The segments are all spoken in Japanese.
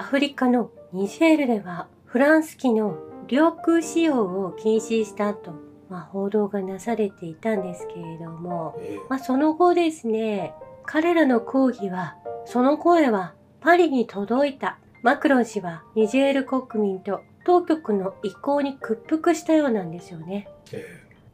アフリカのニジェールではフランス機の領空使用を禁止したと、まあ、報道がなされていたんですけれども、ええまあ、その後ですね、彼らの抗議は、その声はパリに届いた。マクロン氏はニジェール国民と当局の意向に屈服したようなんですよね。え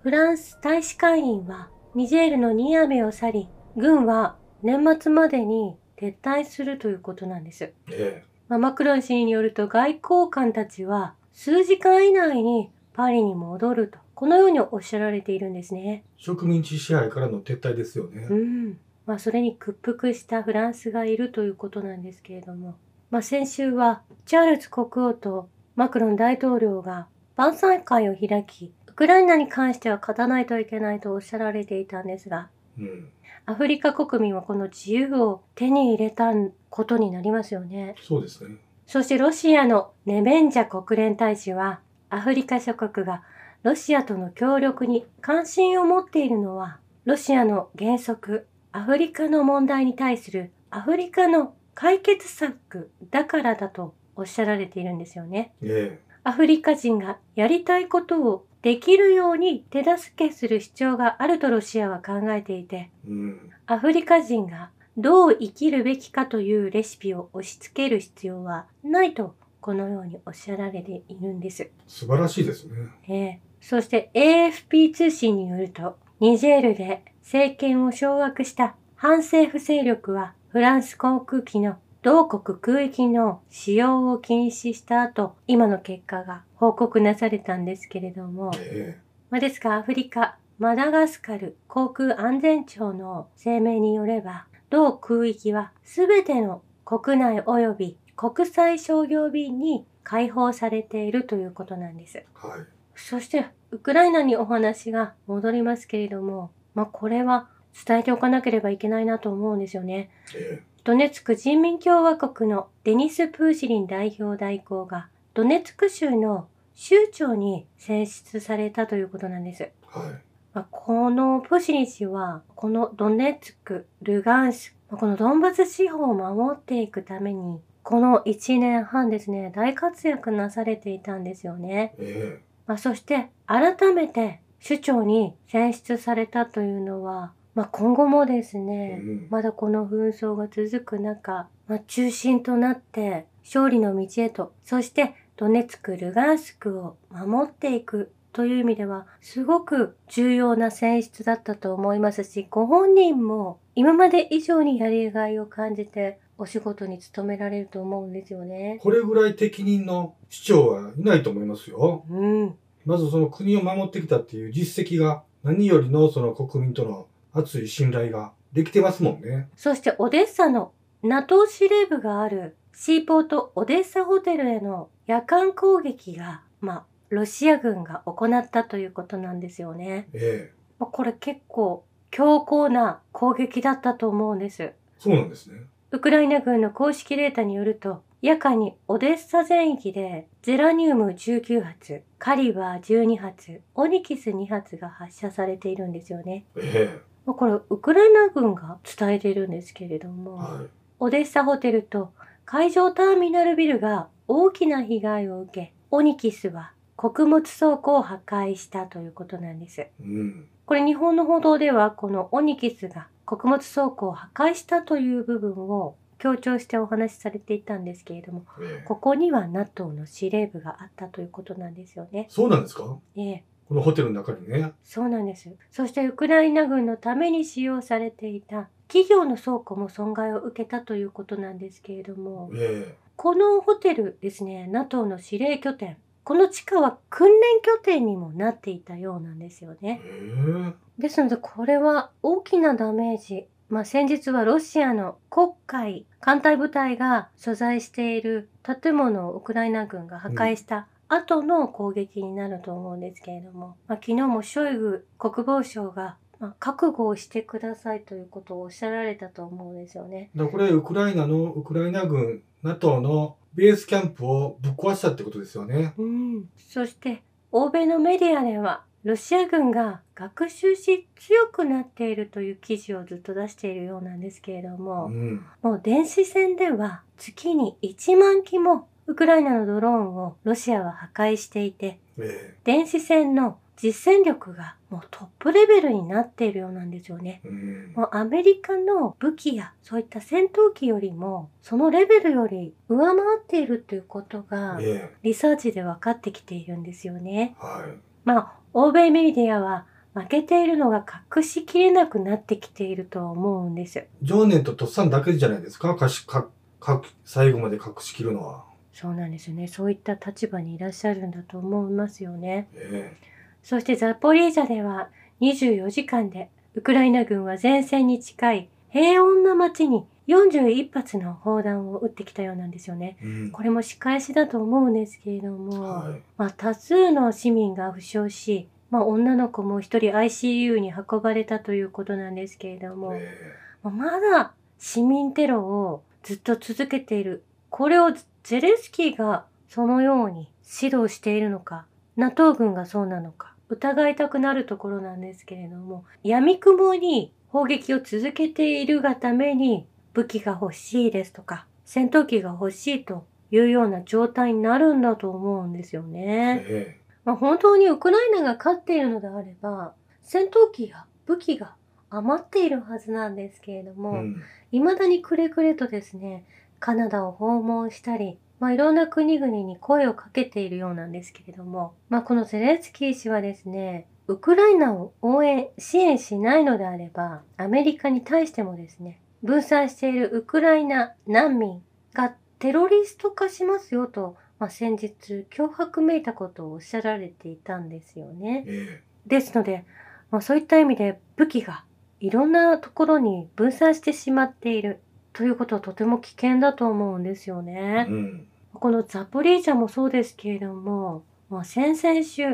フランス大使館員はニジェールのニアメを去り、軍は年末までに撤退するということなんです。ええまあ、マクロン氏によると外交官たちは数時間以内にパリに戻ると、このようにおっしゃられているんですね。植民地支配からの撤退ですよね。うん。まあ、それに屈服したフランスがいるということなんですけれども、まあ、先週はチャールズ国王とマクロン大統領が晩餐会を開き、ウクライナに関しては勝たないといけないとおっしゃられていたんですが、うん。アフリカ国民はこの自由を手に入れたことになりますよね。そうですね。そしてロシアのネベンジャ国連大使は、アフリカ諸国がロシアとの協力に関心を持っているのは、ロシアの原則、アフリカの問題に対するアフリカの解決策だからだとおっしゃられているんですよね。えアフリカ人がやりたいことをできるように手助けする主張があるとロシアは考えていて、えうん。アフリカ人がどう生きるべきかというレシピを押し付ける必要はないとこのようにおっしゃられているんです。素晴らしいですね。ええそして AFP 通信によると、ニジェールで政権を掌握した反政府勢力はフランス航空機の同国空域の使用を禁止した後、今の結果が報告なされたんですけれども、えまあ、ですがアフリカ、マダガスカル航空安全庁の声明によれば、同空域はすべての国内及び国際商業便に開放されているということなんです。えはい。そして、ウクライナにお話が戻りますけれども、まあ、これは伝えておかなければいけないなと思うんですよね。えドネツク人民共和国のデニス・プーシリン代表代行が、ドネツク州の州長に選出されたということなんです。えはい。まあ、このプーシリン氏は、このドネツク、ルガンスク、まあこのドンバス地方を守っていくために、この1年半ですね、大活躍なされていたんですよね。えまあ、そして改めて首長に選出されたというのは、まあ、今後もですえね、うん。まだこの紛争が続く中、まあ、中心となって勝利の道へと、そしてドネツク、ルガンスクを守っていくという意味では、すごく重要な選出だったと思いますし、ご本人も今まで以上にやりがいを感じてお仕事に勤められると思うんですよね。これぐらい適任の市長はいないと思いますよ。うん。まずその国を守ってきたっていう実績が何よりのその国民との熱い信頼ができてますもんね。そしてオデッサの NATO 司令部があるシーポートオデッサホテルへの夜間攻撃が、まあ、ロシア軍が行ったということなんですよね。ええまあこれ結構強硬な攻撃だったと思うんです。そうなんですね。ウクライナ軍の公式データによると、夜間にオデッサ全域でゼラニウム19発、カリバー12発、オニキス2発が発射されているんですよね。えまあこれウクライナ軍が伝えているんですけれどえも、はい。オデッサホテルと海上ターミナルビルが大きな被害を受け、オニキスは穀物倉庫を破壊したということなんです。うん。これ日本の報道ではこのオニキスが穀物倉庫を破壊したという部分を強調してお話しされていたんですけれども、ええここには NATO の司令部があったということなんですよね。そうなんですか？ええ、このホテルの中にね。そうなんです。そしてウクライナ軍のために使用されていた企業の倉庫も損害を受けたということなんですけれども、えこのホテルですね、NATO の司令拠点。この地下は訓練拠点にもなっていたようなんですよえね。ええですので、これは大きなダメージ。まあ、先日はロシアの黒海艦隊部隊が所在している建物をウクライナ軍が破壊した後の攻撃になると思うんですけれども、まあ、昨日もショイグ国防相が、まあ、覚悟をしてくださいということをおっしゃられたと思うんですよね。だからこれ、ウクライナの、ウクライナ軍、NATO のベースキャンプをぶっ壊したってことですよね。うん、そして欧米のメディアではロシア軍が学習し強くなっているという記事をずっと出しているようなんですけれども、うん。もう電子戦では月に1万機もウクライナのドローンをロシアは破壊していて、え電子戦の実戦力がもうトップレベルになっているようなんですよね。えうん。もうアメリカの武器やそういった戦闘機よりもそのレベルより上回っているということがえリサーチで分かってきているんですよね。えはい。まあ欧米メディアは負けているのが隠しきれなくなってきていると思うんです。常念ととっさんだけじゃないですか？かしかか最後まで隠しきるのは。そうなんですよね。そういった立場にいらっしゃるんだと思いますよね。えそしてザポリージャでは24時間でウクライナ軍は前線に近い平穏な町に41発の砲弾を撃ってきたようなんですよね。えうん。これも仕返しだと思うんですけれども、はい。まあ、多数の市民が負傷し、まあ、女の子も一人 ICU に運ばれたということなんですけれども、まだ市民テロをずっと続けている。これをゼレンスキーがそのように指導しているのか、NATO 軍がそうなのか、疑いたくなるところなんですけれども、闇雲に砲撃を続けているがために武器が欲しいですとか、戦闘機が欲しいというような状態になるんだと思うんですよえね。えまあ、本当にウクライナが勝っているのであれば、戦闘機や武器が余っているはずなんですけれどえも、うん。未だにくれくれとですね、カナダを訪問したり、まあ、いろんな国々に声をかけているようなんですけれども、まあ、このゼレンスキー氏はですね、ウクライナを応援、支援しないのであれば、アメリカに対してもですね、分散しているウクライナ難民がテロリスト化しますよと、まあ、先日脅迫めいたことをおっしゃられていたんですよね。えですので、まあ、そういった意味で武器がいろんなところに分散してしまっているということはとても危険だと思うんですよえね。うん。このザポリージャもそうですけれども、まあ、先々週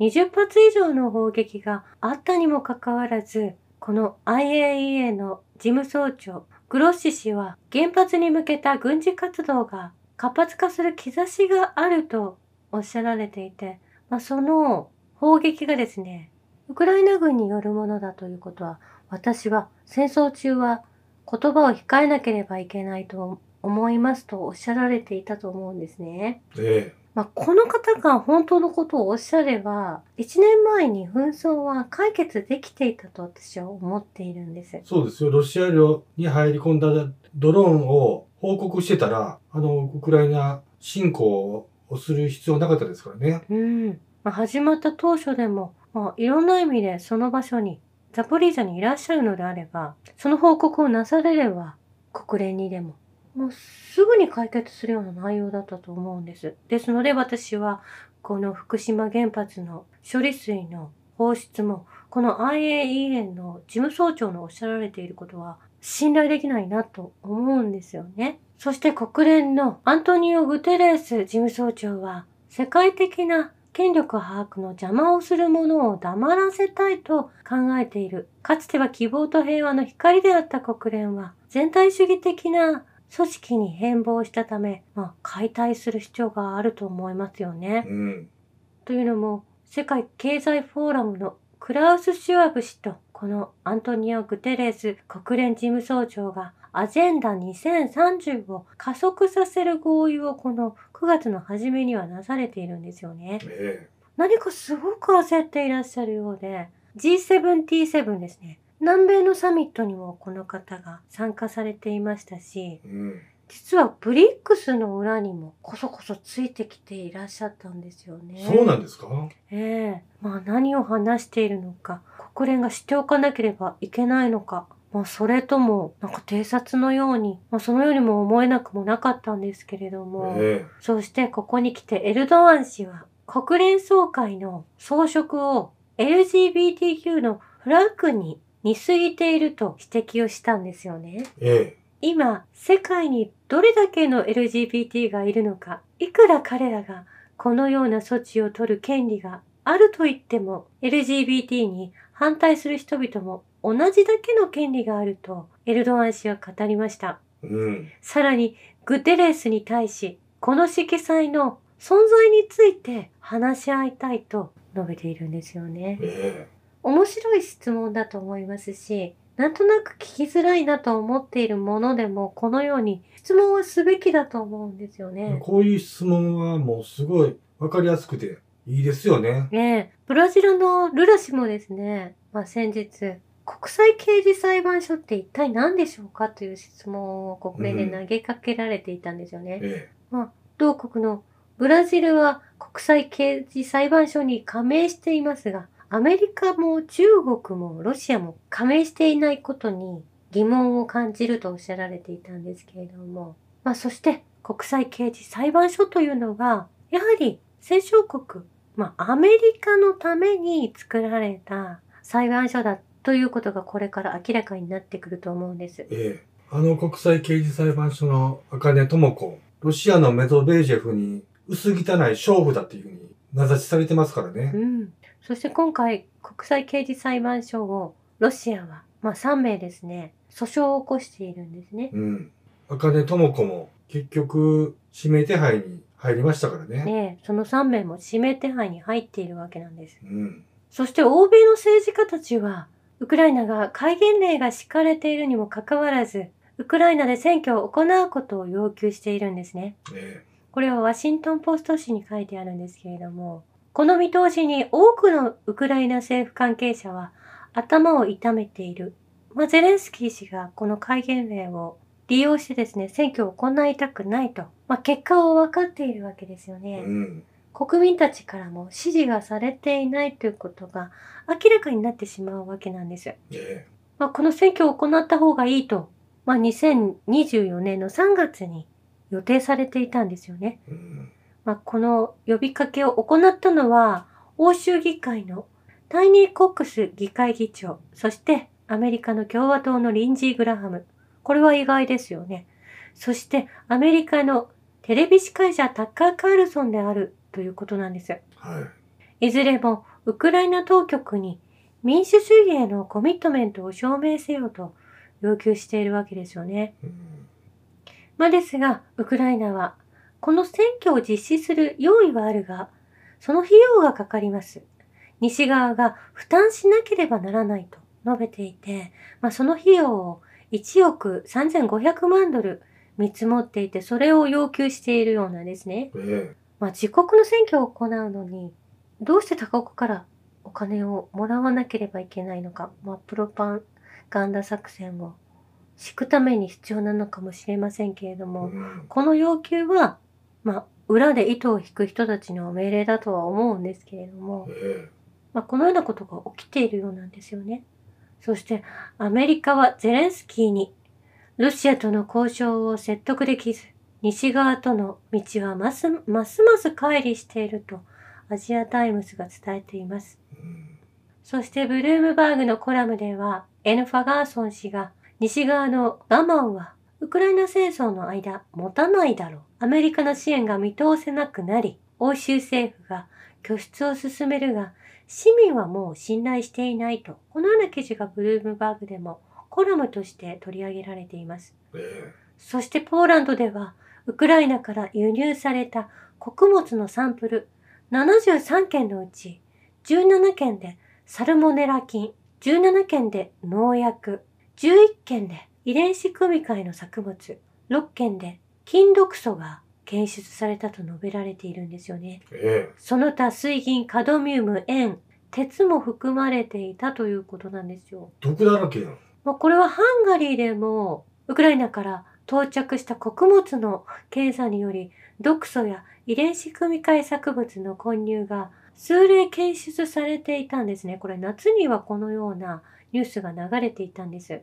20発以上の砲撃があったにもかかわらず、この IAEA の事務総長、グロッシ氏は原発に向けた軍事活動が活発化する兆しがあるとおっしゃられていて、まあ、その砲撃がですね、ウクライナ軍によるものだということは、私は戦争中は言葉を控えなければいけないと思いますとおっしゃられていたと思うんですね。えまあ、この方が本当のことをおっしゃれば、1年前に紛争は解決できていたと私は思っているんですえ。そうですよ。ロシア領に入り込んだドローンを報告してたら、あの、ウクライナ侵攻をする必要なかったですからね。うん。まあ、始まった当初でも、まあ、いろんな意味でその場所に、ザポリージャにいらっしゃるのであれば、その報告をなされれば、国連にでも、もうすぐに解決するような内容だったと思うんです。ですので私は、この福島原発の処理水の放出も、この IAEA の事務総長のおっしゃられていることは、信頼できないなと思うんですよね。そして国連のアントニオ・グテレース事務総長は、世界的な権力把握の邪魔をする者を黙らせたいと考えている。かつては希望と平和の光であった国連は、全体主義的な組織に変貌したため、まあ、解体する必要があると思いますよね。うん。というのも、世界経済フォーラムのクラウス・シュワブ氏と、このアントニオ・グテレス国連事務総長が、アジェンダ2030を加速させる合意をこの9月の初めにはなされているんですよね。え何かすごく焦っていらっしゃるようで、G7T7 ですね。南米のサミットにもこの方が参加されていましたし、えうん。実はブリックスの裏にもこそこそついてきていらっしゃったんですよね。そうなんですか？ええまあ何を話しているのか、国連が知っておかなければいけないのか、まあそれとも、なんか偵察のように、まあそのようにも思えなくもなかったんですけれども、えそしてここに来てエルドアン氏は国連総会の装飾を LGBTQ のフラッグに似すぎていると指摘をしたんですよね。ええ今、世界にどれだけの LGBT がいるのか、いくら彼らがこのような措置を取る権利があると言っても、LGBT に反対する人々も同じだけの権利があると、エルドアン氏は語りました。えうん。さらに、グテレスに対し、この色彩の存在について話し合いたいと述べているんですよね。え面白い質問だと思いますし、なんとなく聞きづらいなと思っているものでも、このように質問をすべきだと思うんですよえね。こういう質問はもうすごいわかりやすくていいですよね。ねえ、ブラジルのルラ氏もですね、まあ、先日、国際刑事裁判所って一体何でしょうかという質問を国連で投げかけられていたんですよね。え同国のブラジルは国際刑事裁判所に加盟していますが、アメリカも中国もロシアも加盟していないことに疑問を感じるとおっしゃられていたんですけれども、まあそして国際刑事裁判所というのが、やはり戦勝国、まあアメリカのために作られた裁判所だということがこれから明らかになってくると思うんです。えええあの国際刑事裁判所の茜智子、ロシアのメドベージェフに薄汚い勝負だっていうふうに名指しされてますからね。うん。そして今回、国際刑事裁判所を、ロシアは、まあ3名ですね、訴訟を起こしているんですね。うん。茜智子も結局指名手配に入りましたからね。ねえその3名も指名手配に入っているわけなんです。うん。そして欧米の政治家たちは、ウクライナが戒厳令が敷かれているにもかかわらず、ウクライナで選挙を行うことを要求しているんですね。えこれはワシントンポスト紙に書いてあるんですけれども、この見通しに多くのウクライナ政府関係者は頭を痛めている。まあ、ゼレンスキー氏がこの戒厳令を利用してですね、選挙を行いたくないと。まあ、結果を分かっているわけですよえね。うん。国民たちからも支持がされていないということが明らかになってしまうわけなんです。えまあ、この選挙を行った方がいいと、まあ、2024年の3月に予定されていたんですよね。えうん。まあ、この呼びかけを行ったのは、欧州議会のタイニー・コックス議会議長、そしてアメリカの共和党のリンジー・グラハム。これは意外ですよね。そしてアメリカのテレビ司会者タッカー・カールソンであるということなんです。はい。いずれもウクライナ当局に民主主義へのコミットメントを証明せよと要求しているわけですよね。うん。まあですが、ウクライナは、この選挙を実施する用意はあるが、その費用がかかります。西側が負担しなければならないと述べていて、まあその費用を1億3500万ドル見積もっていて、それを要求しているようなんですね。えまあ自国の選挙を行うのに、どうして他国からお金をもらわなければいけないのか、まあプロパガンダ作戦を敷くために必要なのかもしれませんけれどえも、うん。この要求は、まあ、裏で糸を引く人たちの命令だとは思うんですけれども、えまあ、このようなことが起きているようなんですよね。そして、アメリカはゼレンスキーに、ロシアとの交渉を説得できず、西側との道はますますます乖離していると、アジアタイムズが伝えています。そしてブルームバーグのコラムでは、エヌ・ファガーソン氏が、西側の我慢は、ウクライナ戦争の間、持たないだろう。アメリカの支援が見通せなくなり、欧州政府が拠出を進めるが、市民はもう信頼していないと。このような記事がブルームバーグでもコラムとして取り上げられています。えそしてポーランドでは、ウクライナから輸入された穀物のサンプル73件のうち17件でサルモネラ菌、17件で農薬、11件で遺伝子組み換えの作物、6件で金毒素が検出されたと述べられているんですよね。ええその他水銀、カドミウム、塩、鉄も含まれていたということなんですよ。え毒だらけやん。まあ、これはハンガリーでもウクライナから到着した穀物の検査により毒素や遺伝子組み換え作物の混入が数例検出されていたんですね。これ夏にはこのようなニュースが流れていたんです。はい。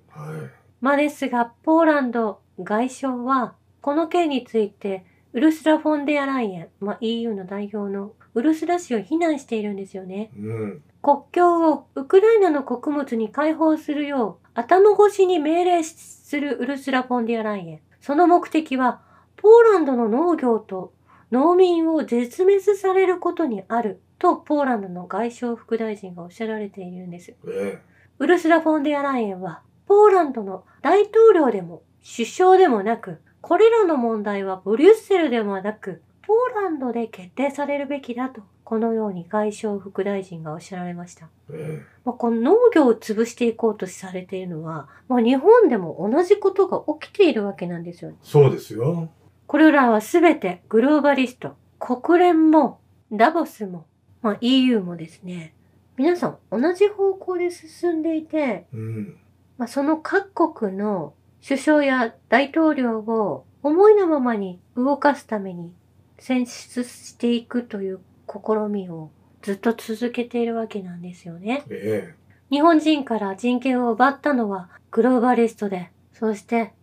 まあですが、ポーランド外相はこの件についてウルスラ・フォンデアライエン、まあ、EU の代表のウルスラ氏を非難しているんですよね。うん。国境をウクライナの穀物に解放するよう頭越しに命令するウルスラ・フォンディアライエン。その目的は、ポーランドの農業と農民を絶滅されることにあるとポーランドの外相副大臣がおっしゃられているんです。えウルスラ・フォンデアライエンは、ポーランドの大統領でも首相でもなく、これらの問題はブリュッセルでもなく、ポーランドで決定されるべきだと、このように外相副大臣がおっしゃられました。えまあ、この農業を潰していこうとされているのは、まあ、日本でも同じことが起きているわけなんですよね。そうですよ。これらはすべてグローバリスト、国連も、ダボスも、まあ、EU もですね、皆さん同じ方向で進んでいて、うん。まあ、その各国の首相や大統領を思いのままに動かすために選出していくという試みをずっと続けているわけなんですよね。え日本人から人権を奪ったのはグローバリストで、そして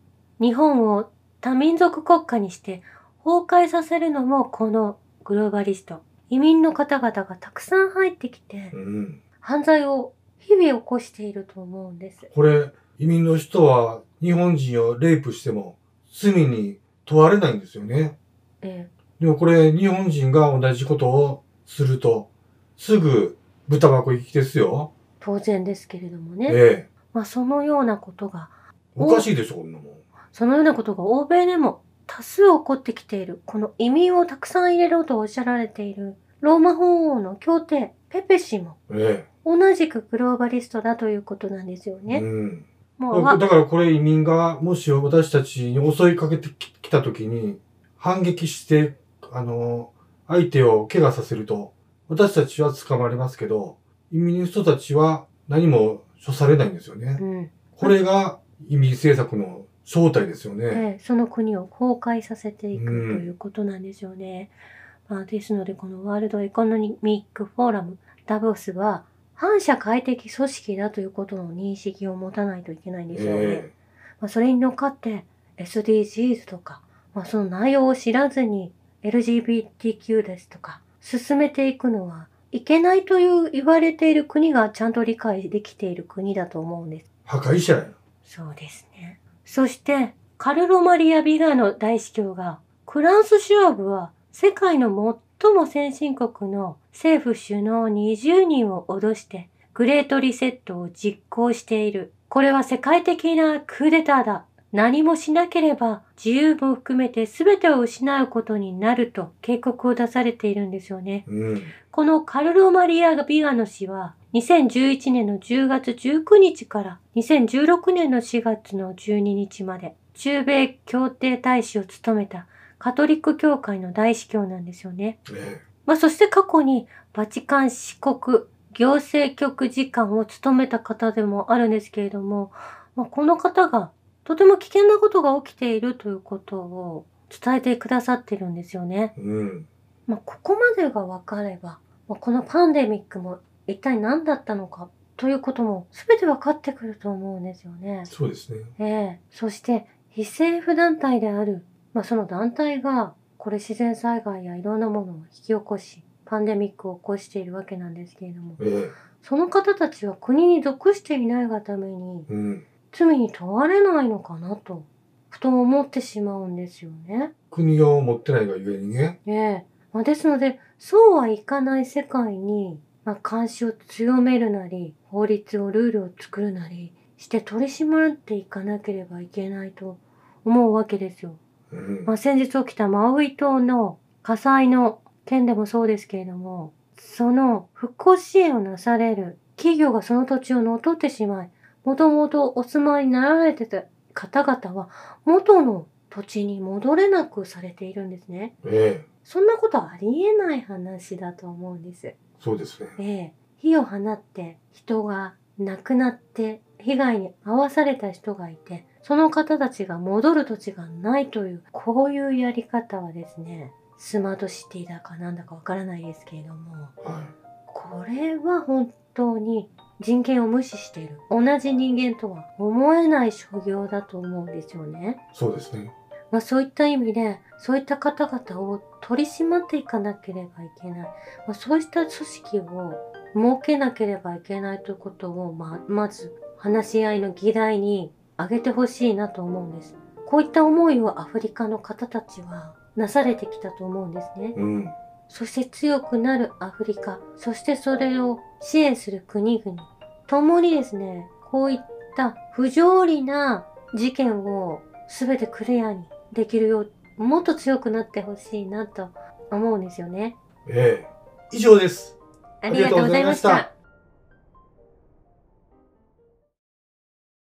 日本を多民族国家にして崩壊させるのもこのグローバリスト。移民の方々がたくさん入ってきてえ。うん。犯罪を日々起こしていると思うんです。これ、移民の人は日本人をレイプしても罪に問われないんですよね。えでもこれ、日本人が同じことをすると、すぐ豚箱行きですよ。当然ですけれどもね。ええ。まあそのようなことが、おかしいでしょ、こんなもん。そのようなことが欧米でも多数起こってきている。この移民をたくさん入れろとおっしゃられているローマ法王の協定、ペペ氏もえ同じくグローバリストだということなんですよえ。ね。うん。もうわだからこれ移民がもし私たちに襲いかけてきた時に反撃して、あの、相手を怪我させると、私たちは捕まりますけど、移民の人たちは何も処されないんですよね。うん。これが移民政策の正体ですよね。ええその国を崩壊させていくとうんいうことなんですよね。まあ、ですので、このワールドエコノミックフォーラム、ダボスは反社会的組織だということの認識を持たないといけないんですよね。えまあ、それに乗っかって SDGs とか、まあ、その内容を知らずに LGBTQ ですとか進めていくのはいけないという言われている国がちゃんと理解できている国だと思うんです。破壊者や。そうですね。そして、カルロ・マリア・ビガの大司教が、フランスシュワブは世界の最も先進国の政府首脳20人を脅して、グレートリセットを実行している。これは世界的なクーデターだ。何もしなければ自由も含めて全てを失うことになると警告を出されているんですよね。うん。このカルロ・マリア・ビガノ氏は、2011年の10月19日から2016年の4月の12日まで、中米協定大使を務めたカトリック教会の大司教なんですよね。えまあ、そして過去にバチカン四国行政局次官を務めた方でもあるんですけれども、まあ、この方がとても危険なことが起きているということを伝えてくださってるんですよね。え。うん。まあ、ここまでが分かれば、まあ、このパンデミックも一体何だったのかということも全て分かってくると思うんですよね。そうですね。ええそして非政府団体である、まあ、その団体がこれ自然災害やいろんなものを引き起こし、パンデミックを起こしているわけなんですけれども、えその方たちは国に属していないがためにえ。うん。罪に問われないのかなと、ふと思ってしまうんですよね。国を持ってないがゆえにね。ええまあ、ですので、そうはいかない世界に、まあ、監視を強めるなり、法律をルールを作るなりして取り締まっていかなければいけないと思うわけですよ。うん。まあ、先日起きたマウイ島の火災の件でもそうですけれども、その復興支援をなされる企業がその土地を乗っ取ってしまい、もともとお住まいになられてた方々は元の土地に戻れなくされているんですね。ええ。そんなことはありえない話だと思うんです。そうですね。ええ、火を放って人が亡くなって被害に遭わされた人がいて、その方たちが戻る土地がないという、こういうやり方はですね、スマートシティだかなんだかわからないですけれども、はこれは本当に人権を無視している。同じ人間とは思えない所業だと思うんですよね。い。そうですね。まあそういった意味で、そういった方々を取り締まっていかなければいけない。まあ、そうした組織を設けなければいけないということを、まあ、まず話し合いの議題に挙げてほしいなと思うんです。こういった思いをアフリカの方たちはなされてきたと思うんですね。うん。そして強くなるアフリカ、そしてそれを支援する国々、共にですね、こういった不条理な事件を全てクリアにできるよう、もっと強くなってほしいなと思うんですよね。ええ以上です。ありがとうございました。